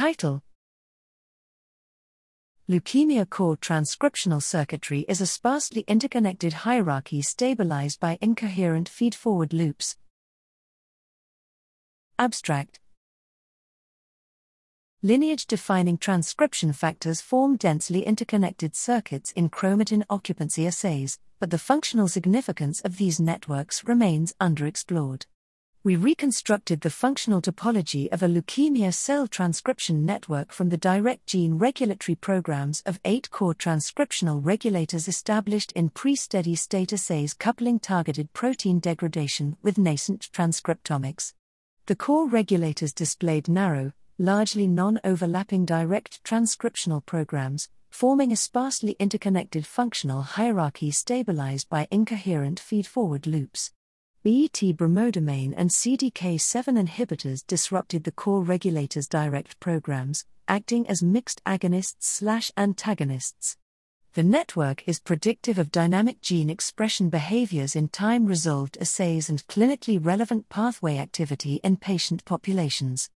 Title. Leukemia core transcriptional circuitry is a sparsely interconnected hierarchy stabilized by incoherent feed forward loops. Abstract. Lineage defining transcription factors form densely interconnected circuits in chromatin occupancy assays, but the functional significance of these networks remains underexplored we reconstructed the functional topology of a leukemia cell transcription network from the direct gene regulatory programs of eight core transcriptional regulators established in pre steady state assays coupling targeted protein degradation with nascent transcriptomics. The core regulators displayed narrow, largely non overlapping direct transcriptional programs, forming a sparsely interconnected functional hierarchy stabilized by incoherent feed forward loops. BET bromodomain and CDK7 inhibitors disrupted the core regulator's direct programs, acting as mixed agonists/slash antagonists. The network is predictive of dynamic gene expression behaviors in time resolved assays and clinically relevant pathway activity in patient populations.